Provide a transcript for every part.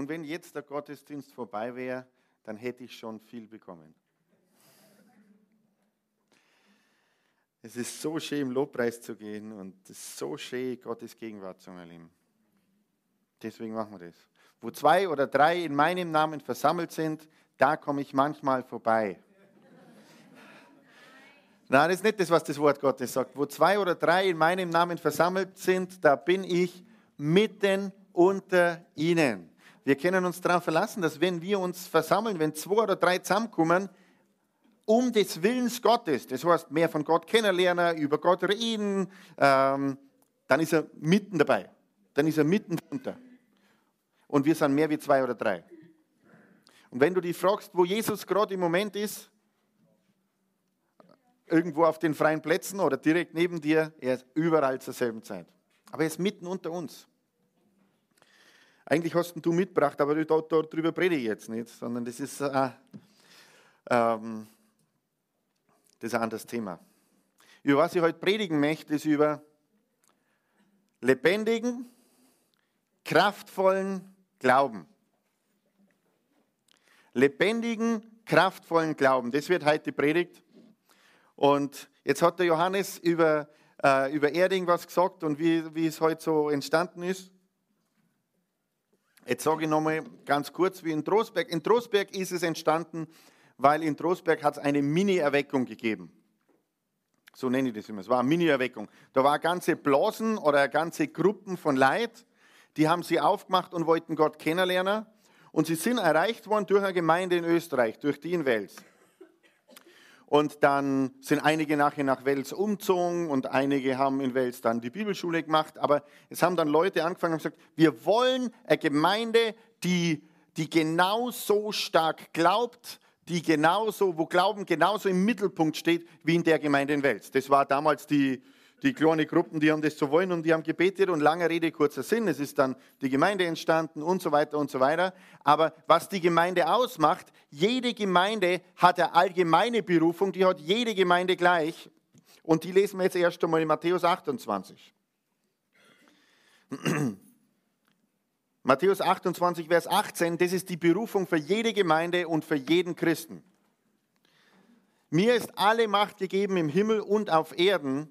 Und wenn jetzt der Gottesdienst vorbei wäre, dann hätte ich schon viel bekommen. Es ist so schön, im Lobpreis zu gehen und es ist so schön, Gottes Gegenwart zu erleben. Deswegen machen wir das. Wo zwei oder drei in meinem Namen versammelt sind, da komme ich manchmal vorbei. Nein, das ist nicht das, was das Wort Gottes sagt. Wo zwei oder drei in meinem Namen versammelt sind, da bin ich mitten unter ihnen. Wir können uns darauf verlassen, dass wenn wir uns versammeln, wenn zwei oder drei zusammenkommen, um des Willens Gottes, das heißt mehr von Gott kennenlernen, über Gott reden, ähm, dann ist er mitten dabei. Dann ist er mitten drunter. Und wir sind mehr wie zwei oder drei. Und wenn du dich fragst, wo Jesus gerade im Moment ist, irgendwo auf den freien Plätzen oder direkt neben dir, er ist überall zur selben Zeit. Aber er ist mitten unter uns. Eigentlich hast du mitgebracht, aber darüber predige ich jetzt nicht, sondern das ist, äh, ähm, das ist ein anderes Thema. Über was ich heute predigen möchte, ist über lebendigen, kraftvollen Glauben. Lebendigen, kraftvollen Glauben. Das wird heute predigt. Und jetzt hat der Johannes über, äh, über Erding was gesagt und wie, wie es heute so entstanden ist. Jetzt sage ich nochmal ganz kurz, wie in Trostberg. In Trostberg ist es entstanden, weil in Trostberg hat es eine Mini-Erweckung gegeben. So nenne ich das immer. Es war eine Mini-Erweckung. Da waren ganze Blasen oder ganze Gruppen von Leid, die haben sie aufgemacht und wollten Gott kennenlernen. Und sie sind erreicht worden durch eine Gemeinde in Österreich, durch die in Wels. Und dann sind einige nachher nach Wels umgezogen und einige haben in Wels dann die Bibelschule gemacht. Aber es haben dann Leute angefangen und gesagt, wir wollen eine Gemeinde, die, die genauso stark glaubt, die genauso, wo Glauben genauso im Mittelpunkt steht wie in der Gemeinde in Wels. Das war damals die, die kleinen Gruppen, die haben das so wollen und die haben gebetet und lange Rede, kurzer Sinn. Es ist dann die Gemeinde entstanden und so weiter und so weiter. Aber was die Gemeinde ausmacht, jede Gemeinde hat eine allgemeine Berufung, die hat jede Gemeinde gleich. Und die lesen wir jetzt erst einmal in Matthäus 28. Matthäus 28, Vers 18, das ist die Berufung für jede Gemeinde und für jeden Christen. Mir ist alle Macht gegeben im Himmel und auf Erden.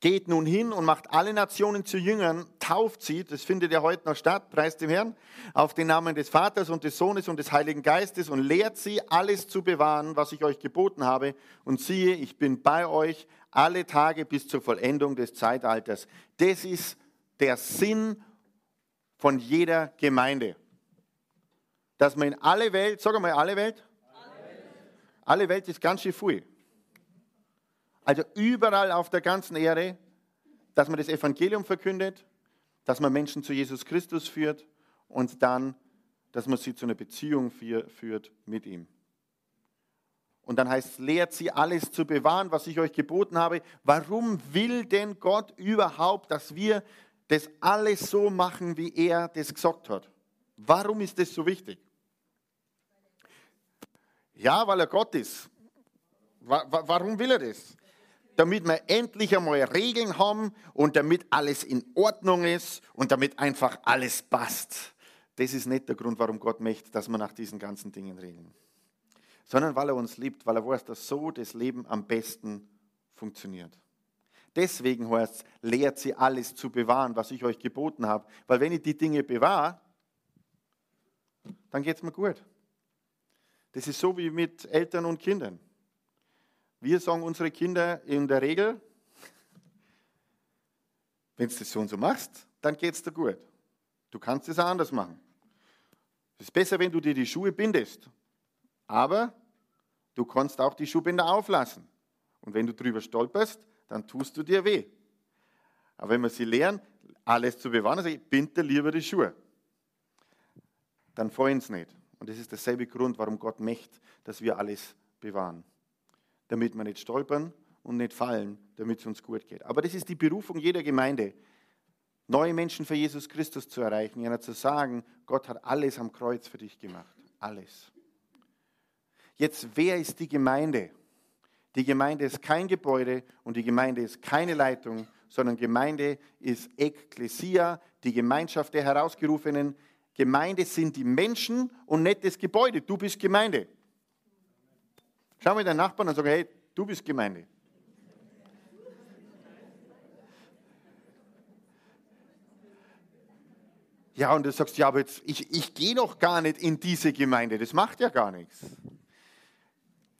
Geht nun hin und macht alle Nationen zu Jüngern, tauft sie, das findet ja heute noch statt, preist dem Herrn, auf den Namen des Vaters und des Sohnes und des Heiligen Geistes und lehrt sie, alles zu bewahren, was ich euch geboten habe. Und siehe, ich bin bei euch alle Tage bis zur Vollendung des Zeitalters. Das ist der Sinn von jeder Gemeinde. Dass man in alle Welt, sag mal alle Welt, alle Welt, alle Welt ist ganz schön viel. Also überall auf der ganzen Erde, dass man das Evangelium verkündet, dass man Menschen zu Jesus Christus führt und dann, dass man sie zu einer Beziehung führt mit ihm. Und dann heißt es, lehrt sie alles zu bewahren, was ich euch geboten habe. Warum will denn Gott überhaupt, dass wir das alles so machen, wie er das gesagt hat? Warum ist das so wichtig? Ja, weil er Gott ist. Warum will er das? Damit wir endlich einmal Regeln haben und damit alles in Ordnung ist und damit einfach alles passt. Das ist nicht der Grund, warum Gott möchte, dass wir nach diesen ganzen Dingen regeln. Sondern weil er uns liebt, weil er weiß, dass so das Leben am besten funktioniert. Deswegen heißt es, lehrt sie alles zu bewahren, was ich euch geboten habe. Weil wenn ich die Dinge bewahre, dann geht es mir gut. Das ist so wie mit Eltern und Kindern. Wir sagen unsere Kinder in der Regel, wenn du das so und so machst, dann geht es dir gut. Du kannst es auch anders machen. Es ist besser, wenn du dir die Schuhe bindest. Aber du kannst auch die Schuhbinder auflassen. Und wenn du drüber stolperst, dann tust du dir weh. Aber wenn wir sie lernen, alles zu bewahren, also ich binde lieber die Schuhe, dann freuen sie nicht. Und das ist derselbe Grund, warum Gott möchte, dass wir alles bewahren damit wir nicht stolpern und nicht fallen, damit es uns gut geht. Aber das ist die Berufung jeder Gemeinde, neue Menschen für Jesus Christus zu erreichen, ihnen zu sagen, Gott hat alles am Kreuz für dich gemacht. Alles. Jetzt, wer ist die Gemeinde? Die Gemeinde ist kein Gebäude und die Gemeinde ist keine Leitung, sondern Gemeinde ist Ekklesia, die Gemeinschaft der Herausgerufenen Gemeinde sind die Menschen und nicht das Gebäude. Du bist Gemeinde. Schau mal deinen Nachbarn und sag, hey, du bist Gemeinde. Ja, und du sagst, ja, aber jetzt, ich, ich gehe doch gar nicht in diese Gemeinde. Das macht ja gar nichts.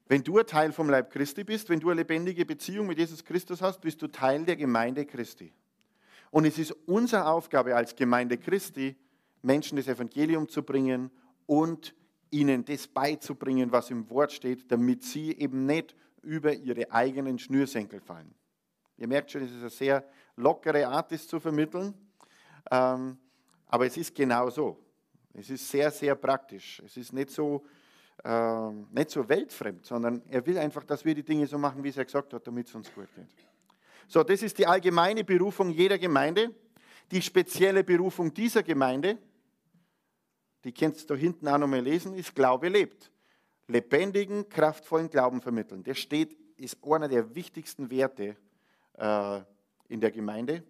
Wenn du ein Teil vom Leib Christi bist, wenn du eine lebendige Beziehung mit Jesus Christus hast, bist du Teil der Gemeinde Christi. Und es ist unsere Aufgabe als Gemeinde Christi, Menschen das Evangelium zu bringen und ihnen das beizubringen, was im Wort steht, damit sie eben nicht über ihre eigenen Schnürsenkel fallen. Ihr merkt schon, es ist eine sehr lockere Art, das zu vermitteln. Ähm, aber es ist genau so. Es ist sehr, sehr praktisch. Es ist nicht so, äh, nicht so weltfremd, sondern er will einfach, dass wir die Dinge so machen, wie es er gesagt hat, damit es uns gut geht. So, das ist die allgemeine Berufung jeder Gemeinde. Die spezielle Berufung dieser Gemeinde, die kennst du da hinten auch nochmal lesen, ist Glaube lebt. Lebendigen, kraftvollen Glauben vermitteln. Das steht, ist einer der wichtigsten Werte äh, in der Gemeinde.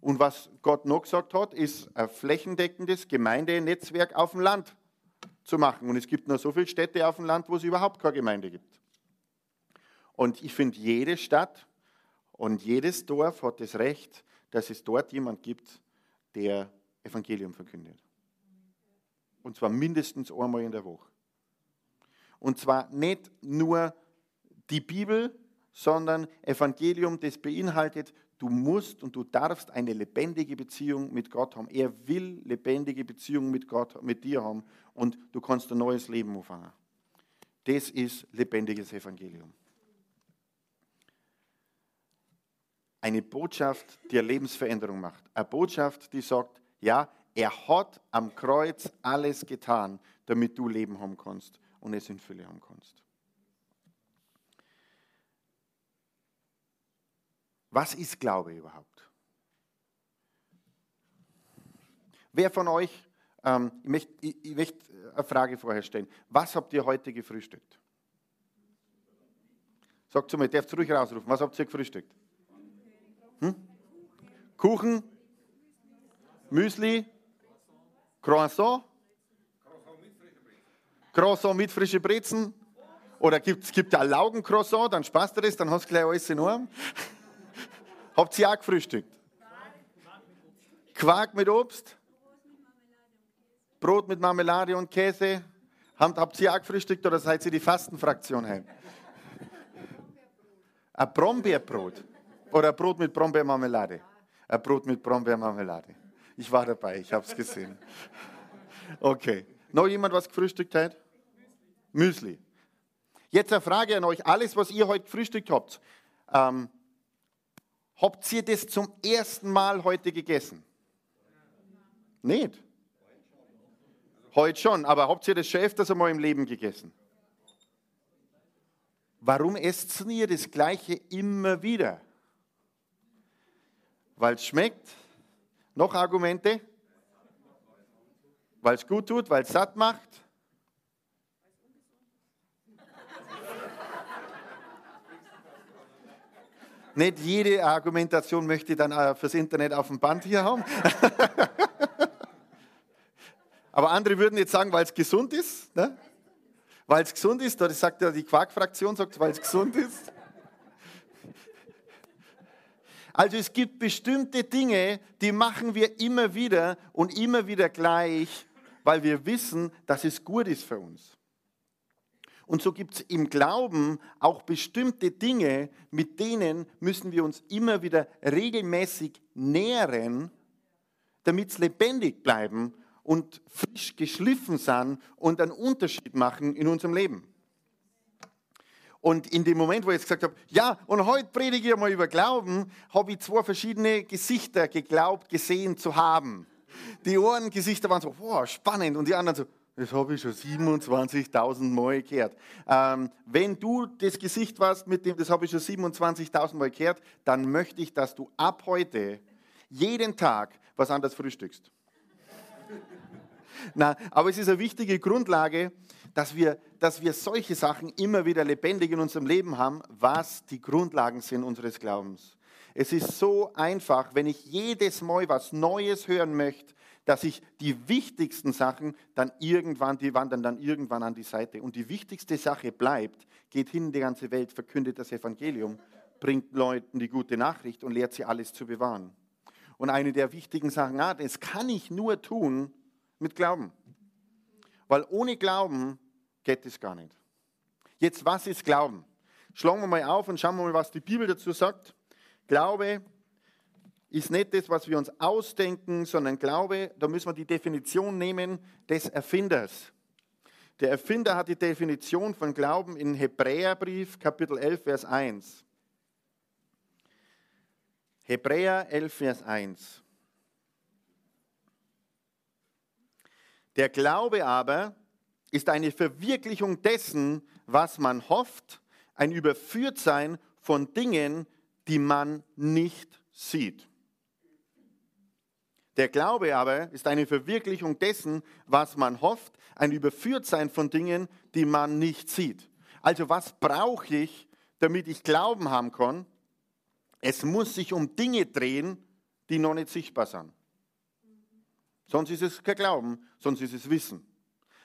Und was Gott noch gesagt hat, ist ein flächendeckendes Gemeindenetzwerk auf dem Land zu machen. Und es gibt nur so viele Städte auf dem Land, wo es überhaupt keine Gemeinde gibt. Und ich finde, jede Stadt und jedes Dorf hat das Recht, dass es dort jemand gibt, der Evangelium verkündet. Und zwar mindestens einmal in der Woche. Und zwar nicht nur die Bibel, sondern Evangelium, das beinhaltet, du musst und du darfst eine lebendige Beziehung mit Gott haben. Er will lebendige Beziehung mit Gott, mit dir haben und du kannst ein neues Leben anfangen. Das ist lebendiges Evangelium. Eine Botschaft, die eine Lebensveränderung macht. Eine Botschaft, die sagt, ja, er hat am Kreuz alles getan, damit du Leben haben kannst und es in Fülle haben kannst. Was ist Glaube überhaupt? Wer von euch, ähm, ich, möchte, ich, ich möchte eine Frage vorher stellen. Was habt ihr heute gefrühstückt? Sagt zu mir, darfst du ruhig rausrufen. Was habt ihr gefrühstückt? Hm? Kuchen? Müsli? Croissant? Croissant mit frischen Brezen? Oder gibt es gibt ein Laugencroissant, dann spasst du das, dann hast du gleich alles in Arm. Habt ihr auch gefrühstückt? Quark mit Obst? Brot mit Marmelade und Käse? Habt ihr auch gefrühstückt oder seid ihr die Fastenfraktion heim? Ein Brombeerbrot oder ein Brot mit Brombeermarmelade? Ein Brot mit Brombeermarmelade. Ich war dabei, ich habe es gesehen. Okay. Noch jemand was gefrühstückt hat? Müsli. Jetzt eine Frage an euch. Alles, was ihr heute gefrühstückt habt, ähm, Habt ihr das zum ersten Mal heute gegessen? Nicht. Heute schon, aber habt ihr das schon öfters einmal im Leben gegessen? Warum esst ihr das Gleiche immer wieder? Weil es schmeckt? Noch Argumente? Weil es gut tut, weil es satt macht? Nicht jede Argumentation möchte ich dann äh, fürs Internet auf dem Band hier haben. Aber andere würden jetzt sagen, weil es gesund ist. Ne? Weil es gesund ist, das sagt ja die Quark-Fraktion, sagt, weil es gesund ist. Also es gibt bestimmte Dinge, die machen wir immer wieder und immer wieder gleich, weil wir wissen, dass es gut ist für uns. Und so gibt es im Glauben auch bestimmte Dinge, mit denen müssen wir uns immer wieder regelmäßig nähren, damit es lebendig bleiben und frisch geschliffen sind und einen Unterschied machen in unserem Leben. Und in dem Moment, wo ich jetzt gesagt habe, ja, und heute predige ich mal über Glauben, habe ich zwei verschiedene Gesichter geglaubt, gesehen zu haben. Die einen Gesichter waren so, wow, spannend, und die anderen so, das habe ich schon 27.000 Mal gehört. Ähm, wenn du das Gesicht warst mit dem, das habe ich schon 27.000 Mal gehört, dann möchte ich, dass du ab heute jeden Tag was anderes frühstückst. Na, aber es ist eine wichtige Grundlage, dass wir, dass wir solche Sachen immer wieder lebendig in unserem Leben haben, was die Grundlagen sind unseres Glaubens. Es ist so einfach, wenn ich jedes Mal was Neues hören möchte, dass ich die wichtigsten Sachen dann irgendwann, die wandern dann irgendwann an die Seite. Und die wichtigste Sache bleibt, geht hin in die ganze Welt, verkündet das Evangelium, bringt Leuten die gute Nachricht und lehrt sie alles zu bewahren. Und eine der wichtigen Sachen, ah, das kann ich nur tun mit Glauben. Weil ohne Glauben geht es gar nicht. Jetzt, was ist Glauben? Schlagen wir mal auf und schauen wir mal, was die Bibel dazu sagt. Glaube ist nicht das, was wir uns ausdenken, sondern Glaube, da müssen wir die Definition nehmen des Erfinders. Der Erfinder hat die Definition von Glauben in Hebräerbrief, Kapitel 11, Vers 1. Hebräer 11, Vers 1. Der Glaube aber ist eine Verwirklichung dessen, was man hofft, ein Überführtsein von Dingen, die man nicht sieht. Der Glaube aber ist eine Verwirklichung dessen, was man hofft, ein Überführtsein von Dingen, die man nicht sieht. Also was brauche ich, damit ich Glauben haben kann? Es muss sich um Dinge drehen, die noch nicht sichtbar sind. Sonst ist es kein Glauben, sonst ist es Wissen.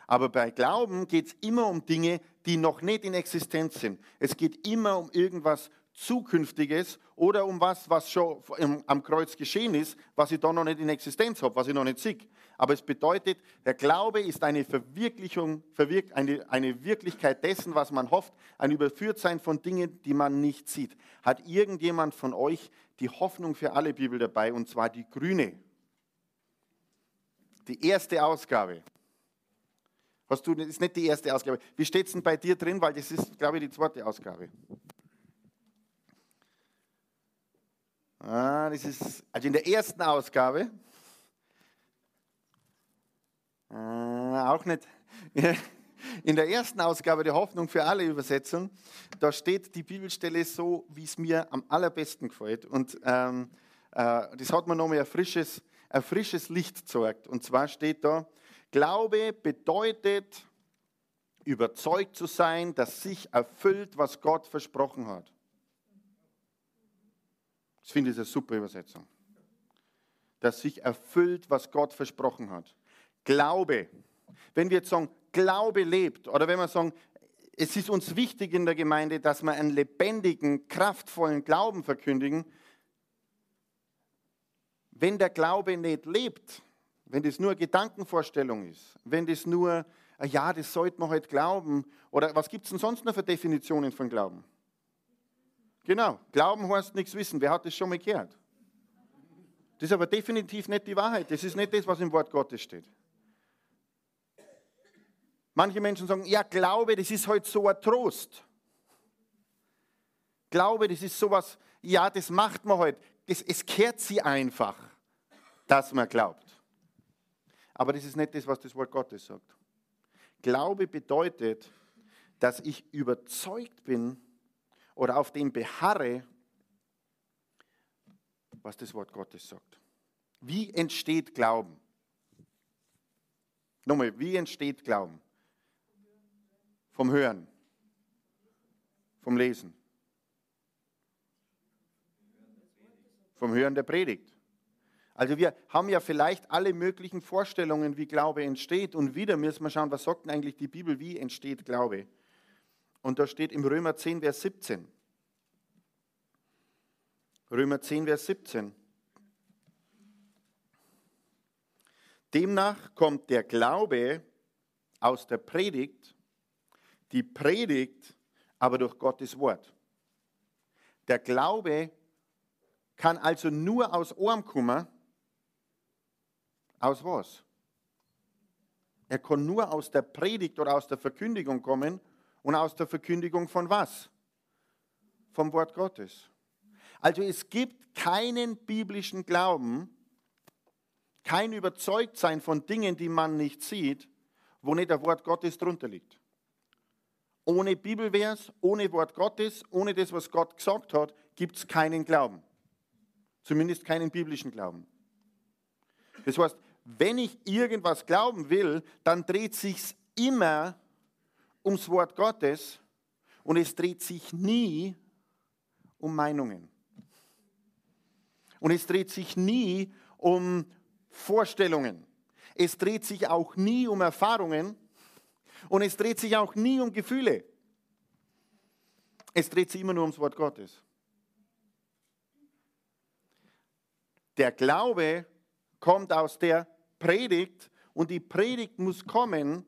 Aber bei Glauben geht es immer um Dinge, die noch nicht in Existenz sind. Es geht immer um irgendwas Zukünftiges oder um was, was schon am Kreuz geschehen ist, was ich da noch nicht in Existenz habe, was ich noch nicht sehe. Aber es bedeutet, der Glaube ist eine Verwirklichung, eine, Wirklichkeit dessen, was man hofft, ein Überführtsein von Dingen, die man nicht sieht. Hat irgendjemand von euch die Hoffnung für alle Bibel dabei, und zwar die grüne? Die erste Ausgabe. Hast du, das ist nicht die erste Ausgabe. Wie steht es denn bei dir drin? Weil das ist, glaube ich, die zweite Ausgabe. Ah, das ist, also in der ersten Ausgabe, ah, auch nicht, in der ersten Ausgabe der Hoffnung für alle Übersetzung, da steht die Bibelstelle so, wie es mir am allerbesten gefällt. Und ähm, äh, das hat mir nochmal ein frisches, ein frisches Licht gezeigt. Und zwar steht da, Glaube bedeutet, überzeugt zu sein, dass sich erfüllt, was Gott versprochen hat. Ich finde, das eine super Übersetzung. Dass sich erfüllt, was Gott versprochen hat. Glaube. Wenn wir jetzt sagen, Glaube lebt, oder wenn wir sagen, es ist uns wichtig in der Gemeinde, dass wir einen lebendigen, kraftvollen Glauben verkündigen, wenn der Glaube nicht lebt, wenn das nur Gedankenvorstellung ist, wenn das nur, ah ja, das sollte man halt glauben, oder was gibt es denn sonst noch für Definitionen von Glauben? Genau, Glauben heißt nichts wissen. Wer hat das schon mal gehört? Das ist aber definitiv nicht die Wahrheit. Das ist nicht das, was im Wort Gottes steht. Manche Menschen sagen, ja, Glaube, das ist halt so ein Trost. Glaube, das ist sowas, ja, das macht man halt. Es kehrt sie einfach, dass man glaubt. Aber das ist nicht das, was das Wort Gottes sagt. Glaube bedeutet, dass ich überzeugt bin oder auf dem beharre, was das Wort Gottes sagt. Wie entsteht Glauben? Nochmal, wie entsteht Glauben? Vom Hören, vom Lesen, vom Hören der Predigt. Also wir haben ja vielleicht alle möglichen Vorstellungen, wie Glaube entsteht. Und wieder müssen wir schauen, was sagt denn eigentlich die Bibel, wie entsteht Glaube? Und da steht im Römer 10, Vers 17. Römer 10, Vers 17. Demnach kommt der Glaube aus der Predigt, die Predigt aber durch Gottes Wort. Der Glaube kann also nur aus Ohren kommen, aus was? Er kann nur aus der Predigt oder aus der Verkündigung kommen und aus der Verkündigung von was? Vom Wort Gottes. Also es gibt keinen biblischen Glauben, kein Überzeugtsein von Dingen, die man nicht sieht, wo nicht das Wort Gottes drunter liegt. Ohne Bibelvers, ohne Wort Gottes, ohne das, was Gott gesagt hat, gibt es keinen Glauben. Zumindest keinen biblischen Glauben. Das heißt, wenn ich irgendwas glauben will, dann dreht sich immer ums Wort Gottes und es dreht sich nie um Meinungen. Und es dreht sich nie um Vorstellungen. Es dreht sich auch nie um Erfahrungen und es dreht sich auch nie um Gefühle. Es dreht sich immer nur ums Wort Gottes. Der Glaube kommt aus der Predigt und die Predigt muss kommen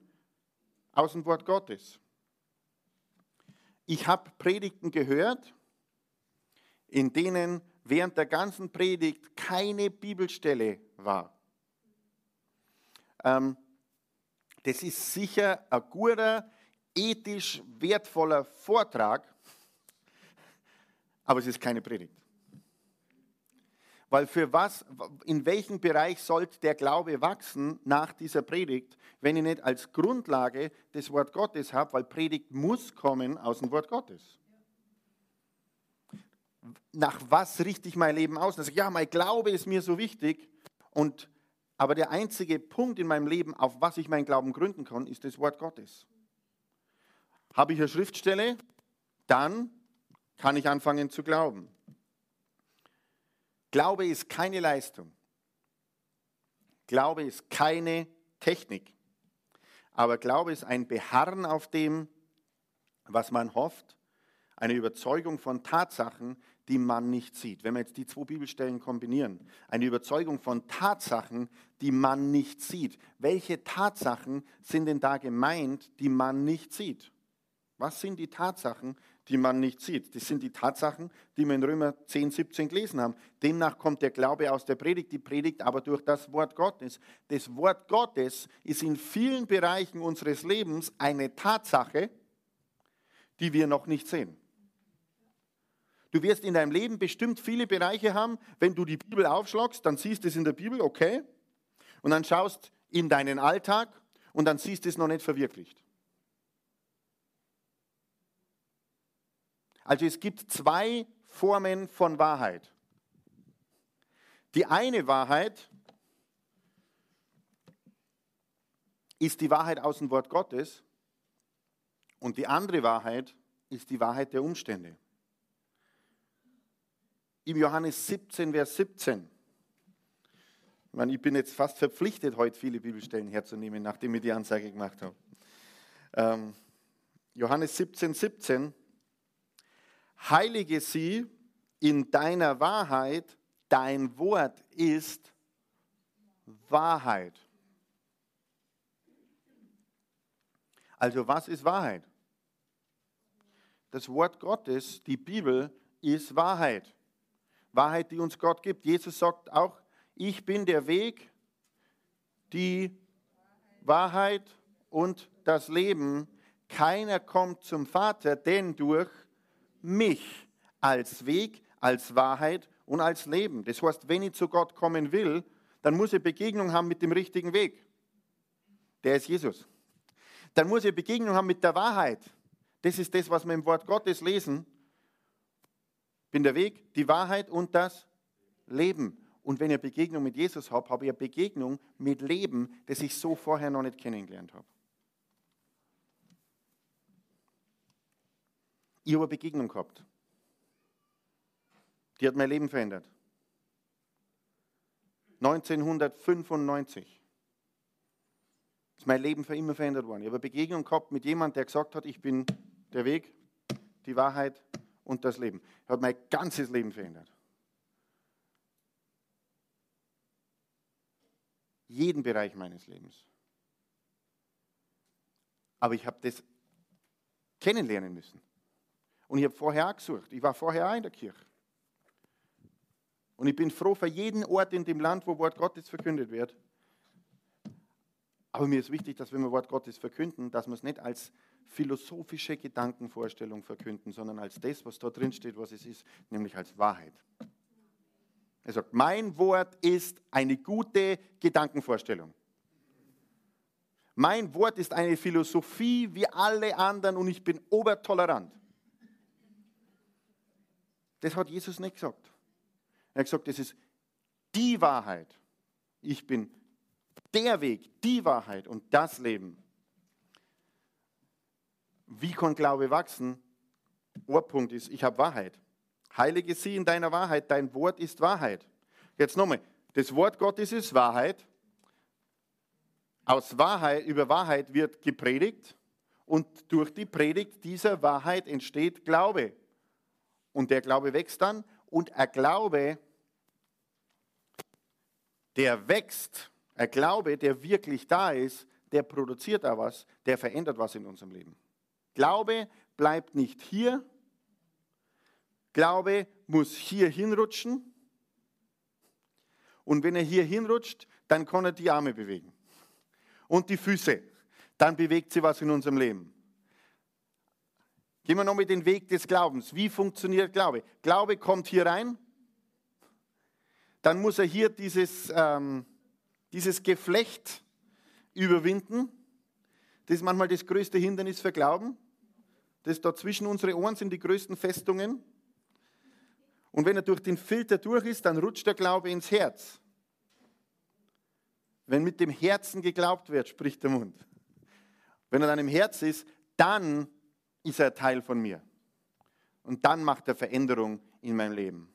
aus dem Wort Gottes. Ich habe Predigten gehört, in denen während der ganzen Predigt keine Bibelstelle war. Ähm, das ist sicher ein guter, ethisch wertvoller Vortrag, aber es ist keine Predigt. Weil für was, in welchem Bereich sollte der Glaube wachsen nach dieser Predigt, wenn ich nicht als Grundlage das Wort Gottes habe, weil Predigt muss kommen aus dem Wort Gottes. Nach was richte ich mein Leben aus? Also, ja, mein Glaube ist mir so wichtig, und, aber der einzige Punkt in meinem Leben, auf was ich meinen Glauben gründen kann, ist das Wort Gottes. Habe ich eine Schriftstelle, dann kann ich anfangen zu glauben. Glaube ist keine Leistung. Glaube ist keine Technik. Aber Glaube ist ein Beharren auf dem, was man hofft, eine Überzeugung von Tatsachen, die man nicht sieht. Wenn wir jetzt die zwei Bibelstellen kombinieren, eine Überzeugung von Tatsachen, die man nicht sieht. Welche Tatsachen sind denn da gemeint, die man nicht sieht? Was sind die Tatsachen, die man nicht sieht. Das sind die Tatsachen, die wir in Römer 10, 17 gelesen haben. Demnach kommt der Glaube aus der Predigt, die Predigt aber durch das Wort Gottes. Das Wort Gottes ist in vielen Bereichen unseres Lebens eine Tatsache, die wir noch nicht sehen. Du wirst in deinem Leben bestimmt viele Bereiche haben, wenn du die Bibel aufschlagst, dann siehst du es in der Bibel, okay, und dann schaust in deinen Alltag und dann siehst du es noch nicht verwirklicht. Also es gibt zwei Formen von Wahrheit. Die eine Wahrheit ist die Wahrheit aus dem Wort Gottes und die andere Wahrheit ist die Wahrheit der Umstände. Im Johannes 17, Vers 17. Ich, meine, ich bin jetzt fast verpflichtet, heute viele Bibelstellen herzunehmen, nachdem ich die Ansage gemacht habe. Ähm, Johannes 17, 17 heilige sie in deiner Wahrheit, dein Wort ist Wahrheit. Also was ist Wahrheit? Das Wort Gottes, die Bibel, ist Wahrheit. Wahrheit, die uns Gott gibt. Jesus sagt auch, ich bin der Weg, die Wahrheit und das Leben. Keiner kommt zum Vater, denn durch mich als Weg, als Wahrheit und als Leben. Das heißt, wenn ich zu Gott kommen will, dann muss ich Begegnung haben mit dem richtigen Weg. Der ist Jesus. Dann muss ich Begegnung haben mit der Wahrheit. Das ist das, was wir im Wort Gottes lesen. Bin der Weg, die Wahrheit und das Leben. Und wenn ich Begegnung mit Jesus habe, habe ich eine Begegnung mit Leben, das ich so vorher noch nicht kennengelernt habe. Ich habe eine Begegnung gehabt. Die hat mein Leben verändert. 1995 ist mein Leben für immer verändert worden. Ich habe eine Begegnung gehabt mit jemandem, der gesagt hat, ich bin der Weg, die Wahrheit und das Leben. Er hat mein ganzes Leben verändert. Jeden Bereich meines Lebens. Aber ich habe das kennenlernen müssen. Und ich habe vorher auch gesucht. Ich war vorher auch in der Kirche. Und ich bin froh für jeden Ort in dem Land, wo Wort Gottes verkündet wird. Aber mir ist wichtig, dass wenn wir Wort Gottes verkünden, dass wir es nicht als philosophische Gedankenvorstellung verkünden, sondern als das, was da drin steht, was es ist, nämlich als Wahrheit. Er sagt, mein Wort ist eine gute Gedankenvorstellung. Mein Wort ist eine Philosophie wie alle anderen und ich bin obertolerant. Das hat Jesus nicht gesagt. Er hat gesagt, das ist die Wahrheit. Ich bin der Weg, die Wahrheit und das Leben. Wie kann Glaube wachsen? Ohrpunkt ist, ich habe Wahrheit. Heilige sie in deiner Wahrheit, dein Wort ist Wahrheit. Jetzt nochmal, das Wort Gottes ist Wahrheit. aus Wahrheit, über Wahrheit wird gepredigt und durch die Predigt dieser Wahrheit entsteht Glaube. Und der Glaube wächst dann und ein Glaube, der wächst, ein Glaube, der wirklich da ist, der produziert auch was, der verändert was in unserem Leben. Glaube bleibt nicht hier. Glaube muss hier hinrutschen. Und wenn er hier hinrutscht, dann kann er die Arme bewegen und die Füße. Dann bewegt sich was in unserem Leben. Gehen wir noch mit den Weg des Glaubens. Wie funktioniert Glaube? Glaube kommt hier rein, dann muss er hier dieses, ähm, dieses Geflecht überwinden. Das ist manchmal das größte Hindernis für Glauben. Das da zwischen unsere Ohren sind die größten Festungen. Und wenn er durch den Filter durch ist, dann rutscht der Glaube ins Herz. Wenn mit dem Herzen geglaubt wird, spricht der Mund. Wenn er dann im Herz ist, dann ist er Teil von mir. Und dann macht er Veränderung in meinem Leben.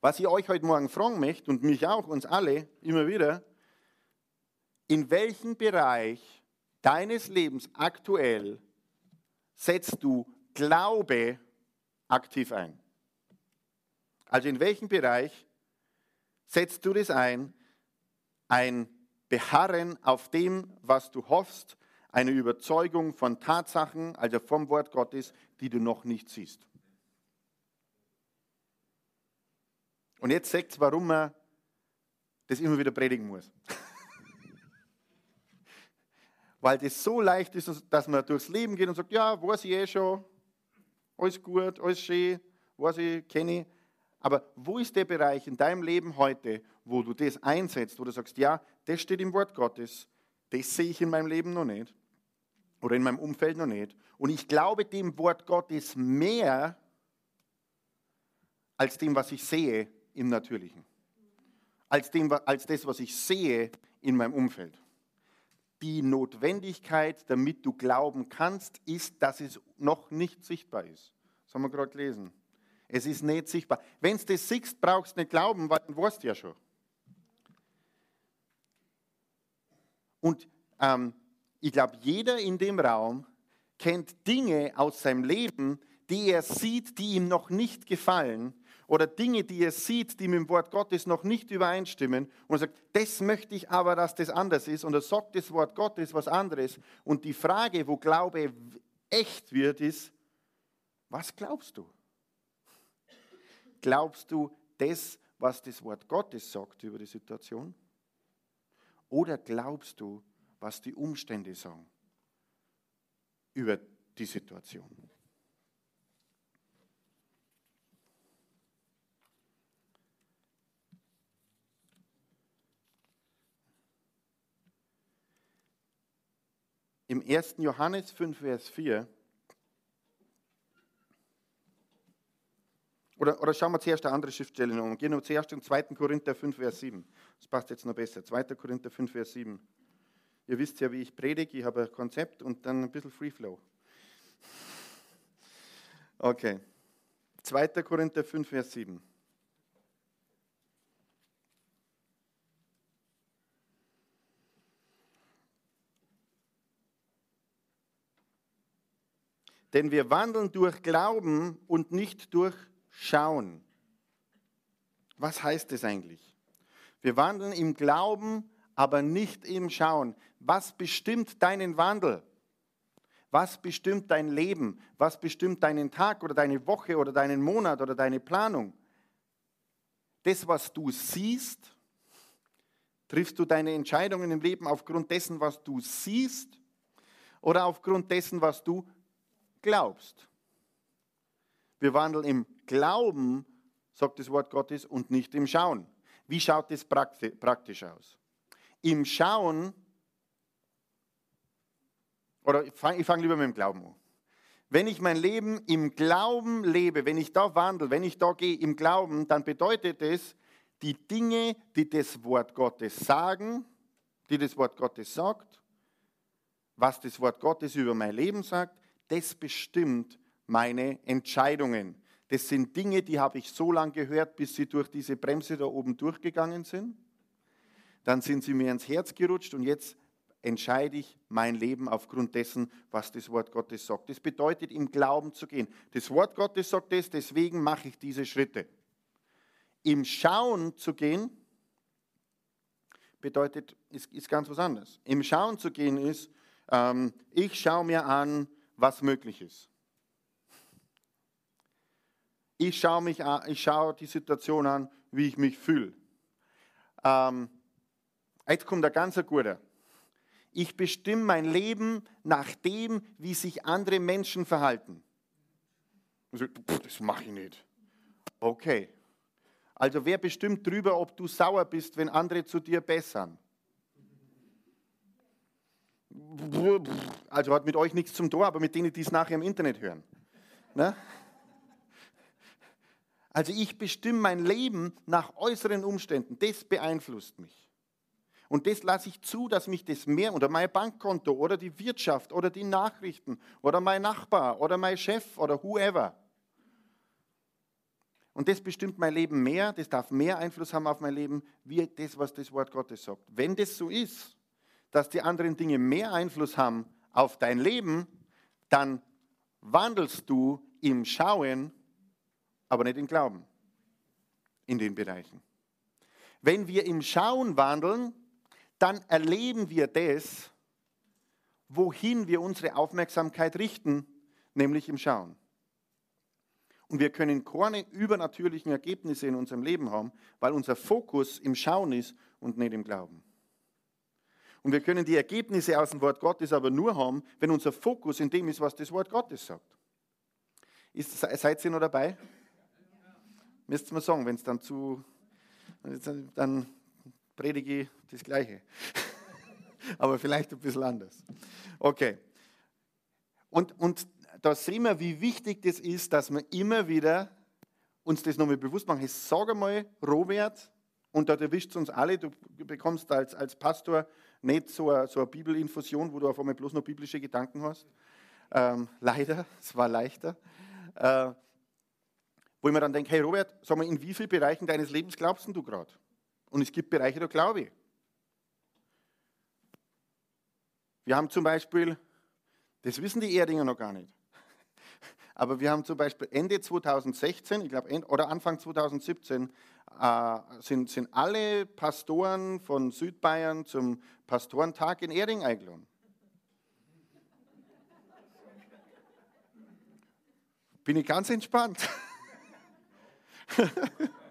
Was ich euch heute Morgen fragen möchte und mich auch, uns alle, immer wieder, in welchem Bereich deines Lebens aktuell setzt du Glaube aktiv ein? Also in welchem Bereich setzt du das ein, ein Beharren auf dem, was du hoffst, eine Überzeugung von Tatsachen, also vom Wort Gottes, die du noch nicht siehst. Und jetzt sagt warum man das immer wieder predigen muss. Weil das so leicht ist, dass man durchs Leben geht und sagt, ja, weiß ich eh schon, alles gut, alles schön, weiß ich, kenne ich. Aber wo ist der Bereich in deinem Leben heute, wo du das einsetzt, wo du sagst, ja, das steht im Wort Gottes, das sehe ich in meinem Leben noch nicht oder in meinem Umfeld noch nicht. Und ich glaube dem Wort Gottes mehr als dem, was ich sehe im Natürlichen. Als, dem, als das, was ich sehe in meinem Umfeld. Die Notwendigkeit, damit du glauben kannst, ist, dass es noch nicht sichtbar ist. Das haben wir gerade gelesen. Es ist nicht sichtbar. Wenn du das siehst, brauchst du nicht glauben, weil du weißt ja schon. Und ähm, ich glaube, jeder in dem Raum kennt Dinge aus seinem Leben, die er sieht, die ihm noch nicht gefallen oder Dinge, die er sieht, die mit dem Wort Gottes noch nicht übereinstimmen und sagt, das möchte ich aber, dass das anders ist und er sagt das Wort Gottes was anderes und die Frage, wo Glaube echt wird, ist, was glaubst du? Glaubst du das, was das Wort Gottes sagt über die Situation? Oder glaubst du, was die Umstände sagen über die Situation? Im 1. Johannes 5, Vers 4 Oder, oder schauen wir zuerst eine andere Schriftstelle an. Gehen wir zuerst in 2. Korinther 5, Vers 7. Das passt jetzt noch besser. 2. Korinther 5, Vers 7. Ihr wisst ja, wie ich predige. Ich habe ein Konzept und dann ein bisschen Free Flow. Okay. 2. Korinther 5, Vers 7. Denn wir wandeln durch Glauben und nicht durch schauen. Was heißt das eigentlich? Wir wandeln im Glauben, aber nicht im Schauen. Was bestimmt deinen Wandel? Was bestimmt dein Leben? Was bestimmt deinen Tag oder deine Woche oder deinen Monat oder deine Planung? Das, was du siehst, triffst du deine Entscheidungen im Leben aufgrund dessen, was du siehst oder aufgrund dessen, was du glaubst? Wir wandeln im Glauben, sagt das Wort Gottes, und nicht im Schauen. Wie schaut das praktisch aus? Im Schauen, oder ich fange fang lieber mit dem Glauben an. Wenn ich mein Leben im Glauben lebe, wenn ich da wandle, wenn ich da gehe im Glauben, dann bedeutet es, die Dinge, die das Wort Gottes sagen, die das Wort Gottes sagt, was das Wort Gottes über mein Leben sagt, das bestimmt meine Entscheidungen. Das sind Dinge, die habe ich so lange gehört, bis sie durch diese Bremse da oben durchgegangen sind. Dann sind sie mir ins Herz gerutscht und jetzt entscheide ich mein Leben aufgrund dessen, was das Wort Gottes sagt. Das bedeutet, im Glauben zu gehen. Das Wort Gottes sagt das, deswegen mache ich diese Schritte. Im Schauen zu gehen, bedeutet, ist, ist ganz was anderes. Im Schauen zu gehen ist, ähm, ich schaue mir an, was möglich ist. Ich schaue, mich an, ich schaue die Situation an, wie ich mich fühle. Ähm, jetzt kommt ein ganz guter. Ich bestimme mein Leben nach dem, wie sich andere Menschen verhalten. Das mache ich nicht. Okay. Also wer bestimmt darüber, ob du sauer bist, wenn andere zu dir bessern? Also hat mit euch nichts zum Tor, aber mit denen, die es nachher im Internet hören. Ne? Also ich bestimme mein Leben nach äußeren Umständen. Das beeinflusst mich. Und das lasse ich zu, dass mich das mehr, oder mein Bankkonto, oder die Wirtschaft, oder die Nachrichten, oder mein Nachbar, oder mein Chef, oder whoever. Und das bestimmt mein Leben mehr, das darf mehr Einfluss haben auf mein Leben, wie das, was das Wort Gottes sagt. Wenn das so ist, dass die anderen Dinge mehr Einfluss haben auf dein Leben, dann wandelst du im Schauen, aber nicht im Glauben in den Bereichen. Wenn wir im Schauen wandeln, dann erleben wir das, wohin wir unsere Aufmerksamkeit richten, nämlich im Schauen. Und wir können keine übernatürlichen Ergebnisse in unserem Leben haben, weil unser Fokus im Schauen ist und nicht im Glauben. Und wir können die Ergebnisse aus dem Wort Gottes aber nur haben, wenn unser Fokus in dem ist, was das Wort Gottes sagt. Ist, seid ihr noch dabei? Müsst ihr mal sagen, wenn es dann zu, dann predige das Gleiche. Aber vielleicht ein bisschen anders. Okay. Und, und da sehen wir, wie wichtig das ist, dass wir immer wieder uns das nochmal bewusst machen. Ich sage mal, Robert, und da erwischt es uns alle, du bekommst als, als Pastor nicht so eine, so eine Bibelinfusion, wo du auf einmal bloß noch biblische Gedanken hast. Ähm, leider, es war leichter. Äh, wo ich mir dann denke, hey Robert, sag mal, in wie vielen Bereichen deines Lebens glaubst du gerade? Und es gibt Bereiche, da glaube ich. Wir haben zum Beispiel, das wissen die Erdinger noch gar nicht, aber wir haben zum Beispiel Ende 2016, ich glaube, oder Anfang 2017, äh, sind, sind alle Pastoren von Südbayern zum Pastorentag in Erding eingeladen. Bin ich ganz entspannt.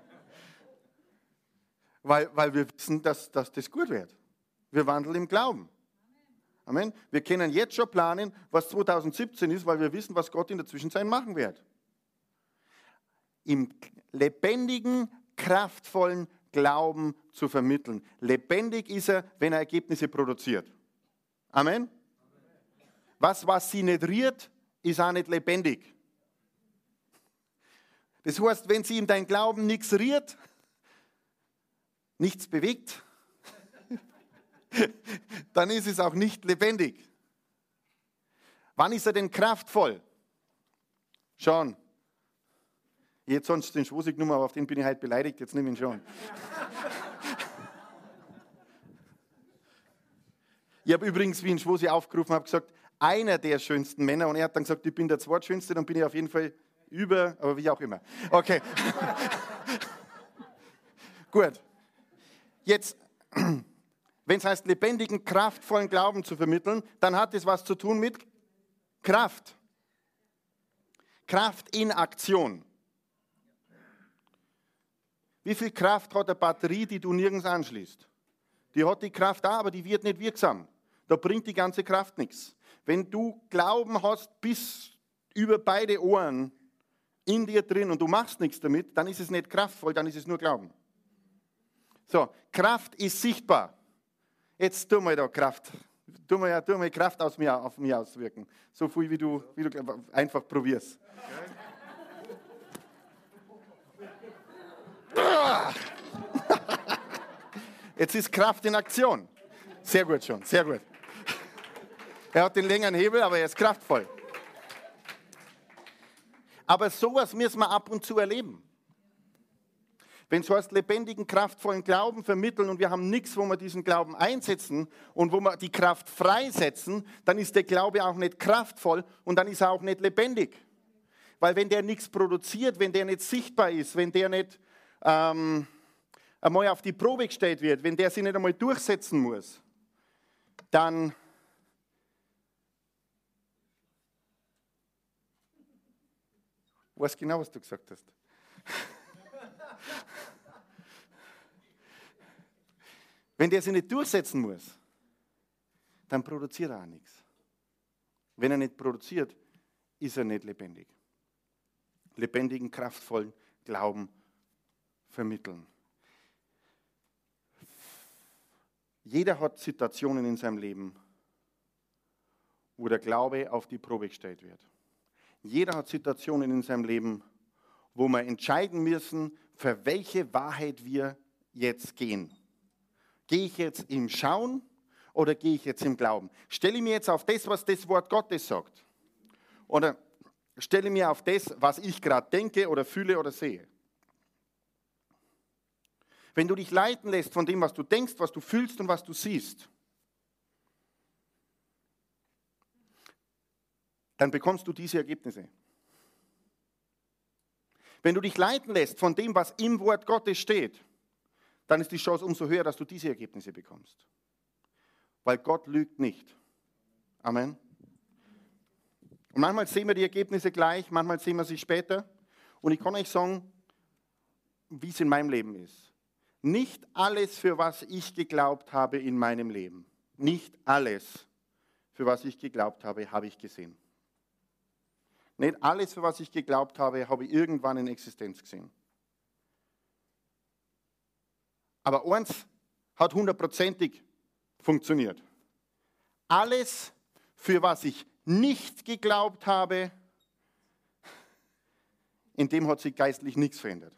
weil, weil wir wissen, dass, dass das gut wird. Wir wandeln im Glauben. Amen. Wir können jetzt schon planen, was 2017 ist, weil wir wissen, was Gott in der Zwischenzeit machen wird. Im lebendigen, kraftvollen Glauben zu vermitteln. Lebendig ist er, wenn er Ergebnisse produziert. Amen. Was, was sie nicht rührt, ist auch nicht lebendig. Das heißt, wenn sie in dein Glauben nichts rührt, nichts bewegt, dann ist es auch nicht lebendig. Wann ist er denn kraftvoll? Schauen. Jetzt sonst den Schwosig Nummer, aber auf den bin ich heute beleidigt, jetzt nimm ihn schon. Ich habe übrigens, wie ich ihn Schwosi aufgerufen habe, gesagt, einer der schönsten Männer und er hat dann gesagt, ich bin der zweitschönste, dann bin ich auf jeden Fall über, aber wie auch immer. Okay. Gut. Jetzt, wenn es heißt, lebendigen, kraftvollen Glauben zu vermitteln, dann hat es was zu tun mit Kraft. Kraft in Aktion. Wie viel Kraft hat eine Batterie, die du nirgends anschließt? Die hat die Kraft da, aber die wird nicht wirksam. Da bringt die ganze Kraft nichts. Wenn du Glauben hast bis über beide Ohren in dir drin und du machst nichts damit, dann ist es nicht kraftvoll, dann ist es nur Glauben. So, Kraft ist sichtbar. Jetzt tu mal da Kraft. Tu mal, tu mal Kraft aus mir, auf mich auswirken. So viel, wie du, wie du einfach probierst. Jetzt ist Kraft in Aktion. Sehr gut schon, sehr gut. Er hat den längeren Hebel, aber er ist kraftvoll. Aber sowas müssen wir ab und zu erleben. Wenn es heißt, lebendigen, kraftvollen Glauben vermitteln und wir haben nichts, wo wir diesen Glauben einsetzen und wo wir die Kraft freisetzen, dann ist der Glaube auch nicht kraftvoll und dann ist er auch nicht lebendig. Weil wenn der nichts produziert, wenn der nicht sichtbar ist, wenn der nicht ähm, einmal auf die Probe gestellt wird, wenn der sich nicht einmal durchsetzen muss, dann weiß genau, was du gesagt hast. Wenn der sich nicht durchsetzen muss, dann produziert er auch nichts. Wenn er nicht produziert, ist er nicht lebendig. Lebendigen, kraftvollen Glauben vermitteln. Jeder hat Situationen in seinem Leben, wo der Glaube auf die Probe gestellt wird. Jeder hat Situationen in seinem Leben, wo wir entscheiden müssen, für welche Wahrheit wir jetzt gehen. Gehe ich jetzt im Schauen oder gehe ich jetzt im Glauben? Stelle ich mir jetzt auf das, was das Wort Gottes sagt? Oder stelle ich mir auf das, was ich gerade denke oder fühle oder sehe? Wenn du dich leiten lässt von dem, was du denkst, was du fühlst und was du siehst, dann bekommst du diese Ergebnisse. Wenn du dich leiten lässt von dem, was im Wort Gottes steht, dann ist die Chance umso höher, dass du diese Ergebnisse bekommst. Weil Gott lügt nicht. Amen. Und manchmal sehen wir die Ergebnisse gleich, manchmal sehen wir sie später. Und ich kann euch sagen, wie es in meinem Leben ist. Nicht alles, für was ich geglaubt habe in meinem Leben, nicht alles, für was ich geglaubt habe, habe ich gesehen. Nicht alles, für was ich geglaubt habe, habe ich irgendwann in Existenz gesehen. Aber eins hat hundertprozentig funktioniert. Alles, für was ich nicht geglaubt habe, in dem hat sich geistlich nichts verändert.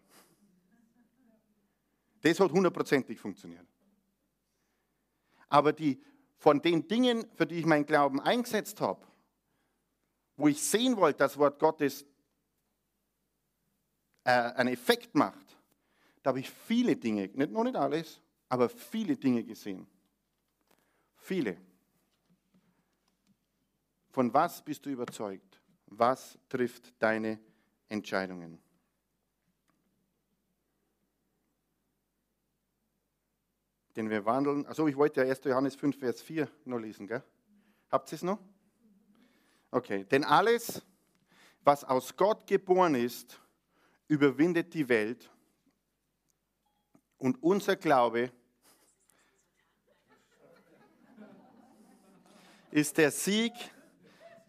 Das hat hundertprozentig funktioniert. Aber die, von den Dingen, für die ich meinen Glauben eingesetzt habe, wo ich sehen wollte, dass das Wort Gottes äh, einen Effekt macht, da habe ich viele Dinge, nicht, noch nicht alles, aber viele Dinge gesehen. Viele. Von was bist du überzeugt? Was trifft deine Entscheidungen? Denn wir wandeln, also ich wollte ja 1. Johannes 5, Vers 4 noch lesen, gell? Habt ihr es noch? Okay, denn alles, was aus Gott geboren ist, überwindet die Welt und unser Glaube ist der Sieg,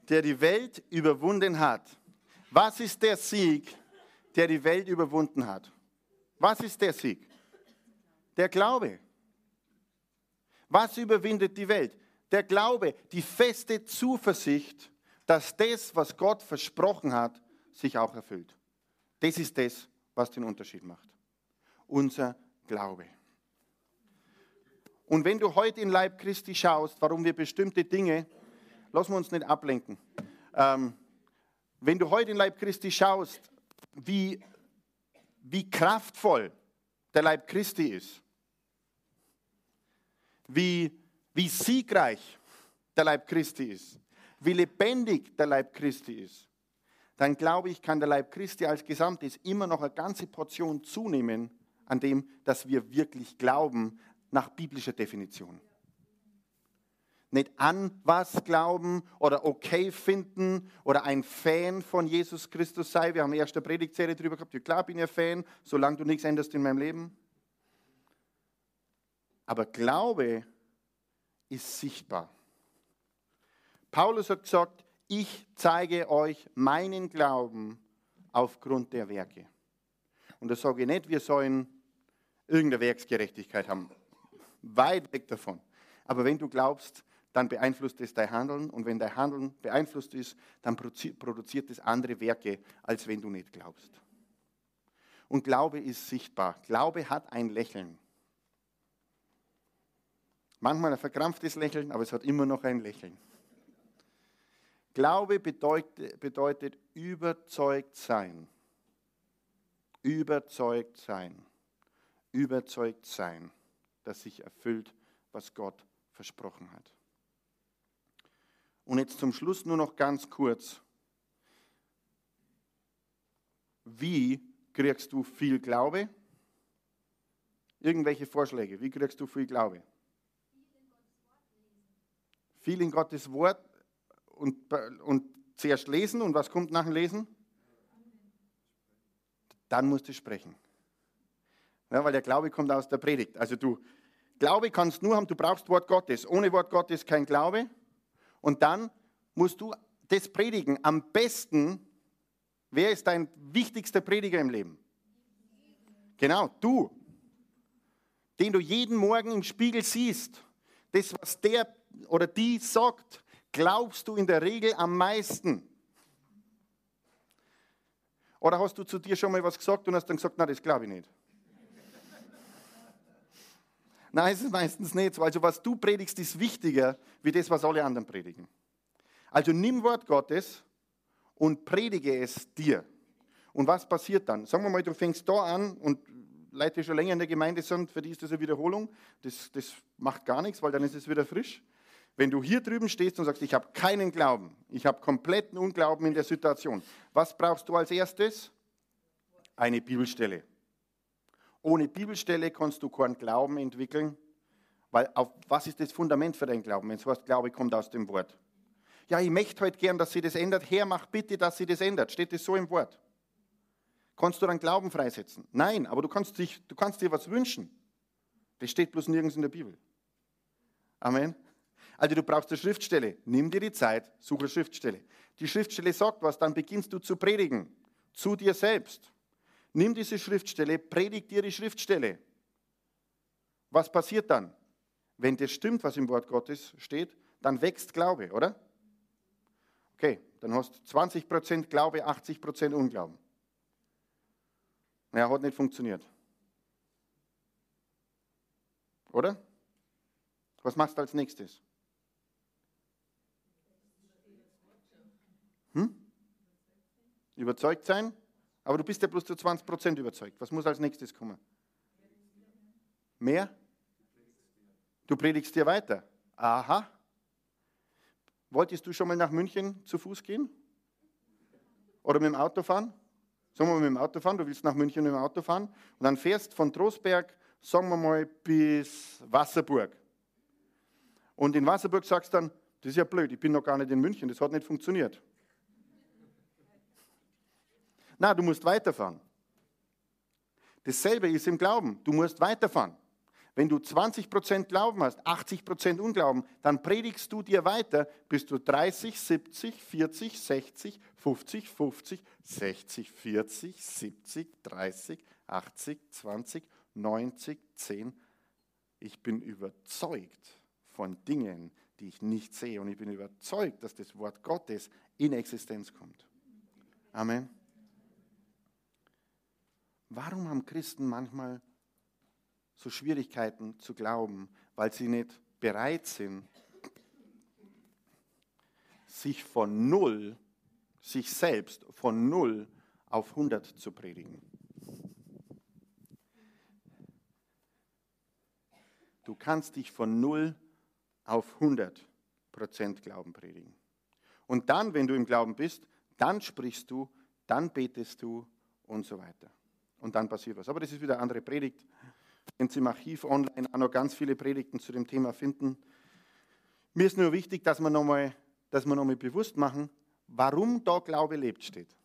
der die Welt überwunden hat. Was ist der Sieg, der die Welt überwunden hat? Was ist der Sieg? Der Glaube. Was überwindet die Welt? Der Glaube, die feste Zuversicht, dass das, was Gott versprochen hat, sich auch erfüllt. Das ist das, was den Unterschied macht. Unser Glaube. Und wenn du heute in Leib Christi schaust, warum wir bestimmte Dinge, lassen wir uns nicht ablenken, ähm, wenn du heute in Leib Christi schaust, wie, wie kraftvoll der Leib Christi ist, wie, wie siegreich der Leib Christi ist, wie lebendig der Leib Christi ist, dann glaube ich, kann der Leib Christi als Gesamtes immer noch eine ganze Portion zunehmen an dem, dass wir wirklich glauben nach biblischer Definition. Nicht an was glauben oder okay finden oder ein Fan von Jesus Christus sei. Wir haben erste Predigtserie darüber gehabt. Ja, klar bin ich ein Fan, solange du nichts änderst in meinem Leben. Aber Glaube ist sichtbar. Paulus hat gesagt, ich zeige euch meinen Glauben aufgrund der Werke. Und das sage ich nicht, wir sollen irgendeine Werksgerechtigkeit haben. Weit weg davon. Aber wenn du glaubst, dann beeinflusst es dein Handeln. Und wenn dein Handeln beeinflusst ist, dann produziert es andere Werke, als wenn du nicht glaubst. Und Glaube ist sichtbar. Glaube hat ein Lächeln. Manchmal ein verkrampftes Lächeln, aber es hat immer noch ein Lächeln. Glaube bedeutet, bedeutet überzeugt sein. Überzeugt sein. überzeugt sein, dass sich erfüllt, was Gott versprochen hat. Und jetzt zum Schluss nur noch ganz kurz. Wie kriegst du viel Glaube? Irgendwelche Vorschläge? Wie kriegst du viel Glaube? Viel in Gottes Wort und, und zuerst lesen und was kommt nach dem Lesen? Dann musst du sprechen. Ja, weil der Glaube kommt aus der Predigt. Also du, Glaube kannst nur haben, du brauchst Wort Gottes. Ohne Wort Gottes kein Glaube. Und dann musst du das predigen. Am besten, wer ist dein wichtigster Prediger im Leben? Genau, du. Den du jeden Morgen im Spiegel siehst. Das, was der oder die sagt, glaubst du in der Regel am meisten. Oder hast du zu dir schon mal was gesagt und hast dann gesagt, na, das glaube ich nicht. Nein, ist es meistens nicht so. Also was du predigst, ist wichtiger wie das, was alle anderen predigen. Also nimm Wort Gottes und predige es dir. Und was passiert dann? Sagen wir mal, du fängst da an und Leute, die schon länger in der Gemeinde sind, für die ist das eine Wiederholung. Das, das macht gar nichts, weil dann ist es wieder frisch. Wenn du hier drüben stehst und sagst, ich habe keinen Glauben, ich habe kompletten Unglauben in der Situation, was brauchst du als erstes? Eine Bibelstelle. Ohne Bibelstelle kannst du keinen Glauben entwickeln, weil auf was ist das Fundament für deinen Glauben? Wenn es heißt, Glaube kommt aus dem Wort. Ja, ich möchte heute gern, dass sie das ändert. Herr, mach bitte, dass sie das ändert. Steht das so im Wort? Kannst du dann Glauben freisetzen? Nein, aber du kannst, dich, du kannst dir was wünschen. Das steht bloß nirgends in der Bibel. Amen. Also du brauchst eine Schriftstelle. Nimm dir die Zeit, suche eine Schriftstelle. Die Schriftstelle sagt was, dann beginnst du zu predigen. Zu dir selbst. Nimm diese Schriftstelle, predigt dir die Schriftstelle. Was passiert dann? Wenn das stimmt, was im Wort Gottes steht, dann wächst Glaube, oder? Okay, dann hast du 20% Glaube, 80% Unglauben. Naja, hat nicht funktioniert. Oder? Was machst du als nächstes? Überzeugt sein? Aber du bist ja bloß zu 20 Prozent überzeugt. Was muss als nächstes kommen? Mehr? Du predigst dir weiter. Aha. Wolltest du schon mal nach München zu Fuß gehen? Oder mit dem Auto fahren? Sagen wir mal mit dem Auto fahren, du willst nach München mit dem Auto fahren und dann fährst von Trostberg, sagen wir mal, bis Wasserburg. Und in Wasserburg sagst du dann, das ist ja blöd, ich bin noch gar nicht in München, das hat nicht funktioniert. Na, du musst weiterfahren. Dasselbe ist im Glauben. Du musst weiterfahren. Wenn du 20% Glauben hast, 80% Unglauben, dann predigst du dir weiter, bis du 30, 70, 40, 60, 50, 50, 60, 40, 70, 30, 80, 20, 90, 10. Ich bin überzeugt von Dingen, die ich nicht sehe. Und ich bin überzeugt, dass das Wort Gottes in Existenz kommt. Amen. Warum haben Christen manchmal so Schwierigkeiten zu glauben? Weil sie nicht bereit sind, sich von null, sich selbst von null auf 100 zu predigen. Du kannst dich von null auf 100 Prozent Glauben predigen. Und dann, wenn du im Glauben bist, dann sprichst du, dann betest du und so weiter und dann passiert was. Aber das ist wieder eine andere Predigt. Wenn Sie im Archiv online auch noch ganz viele Predigten zu dem Thema finden. Mir ist nur wichtig, dass wir nochmal noch bewusst machen, warum da Glaube lebt steht.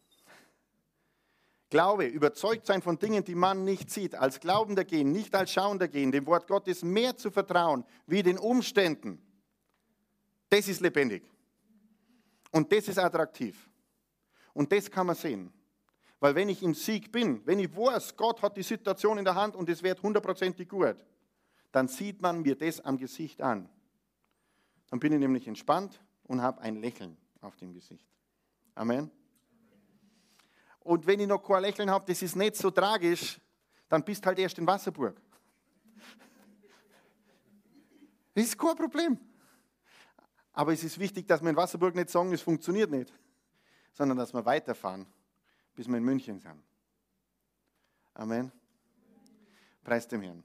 Glaube, überzeugt sein von Dingen, die man nicht sieht, als Glaubender gehen, nicht als Schauender gehen, dem Wort Gottes mehr zu vertrauen, wie den Umständen. Das ist lebendig. Und das ist attraktiv. Und das kann man sehen. Weil wenn ich im Sieg bin, wenn ich weiß, Gott hat die Situation in der Hand und es wird hundertprozentig gut, dann sieht man mir das am Gesicht an. Dann bin ich nämlich entspannt und habe ein Lächeln auf dem Gesicht. Amen. Und wenn ich noch kein Lächeln habe, das ist nicht so tragisch, dann bist halt erst in Wasserburg. Das ist kein Problem. Aber es ist wichtig, dass wir in Wasserburg nicht sagen, es funktioniert nicht, sondern dass wir weiterfahren bis wir in München sind. Amen. Preis dem Herrn.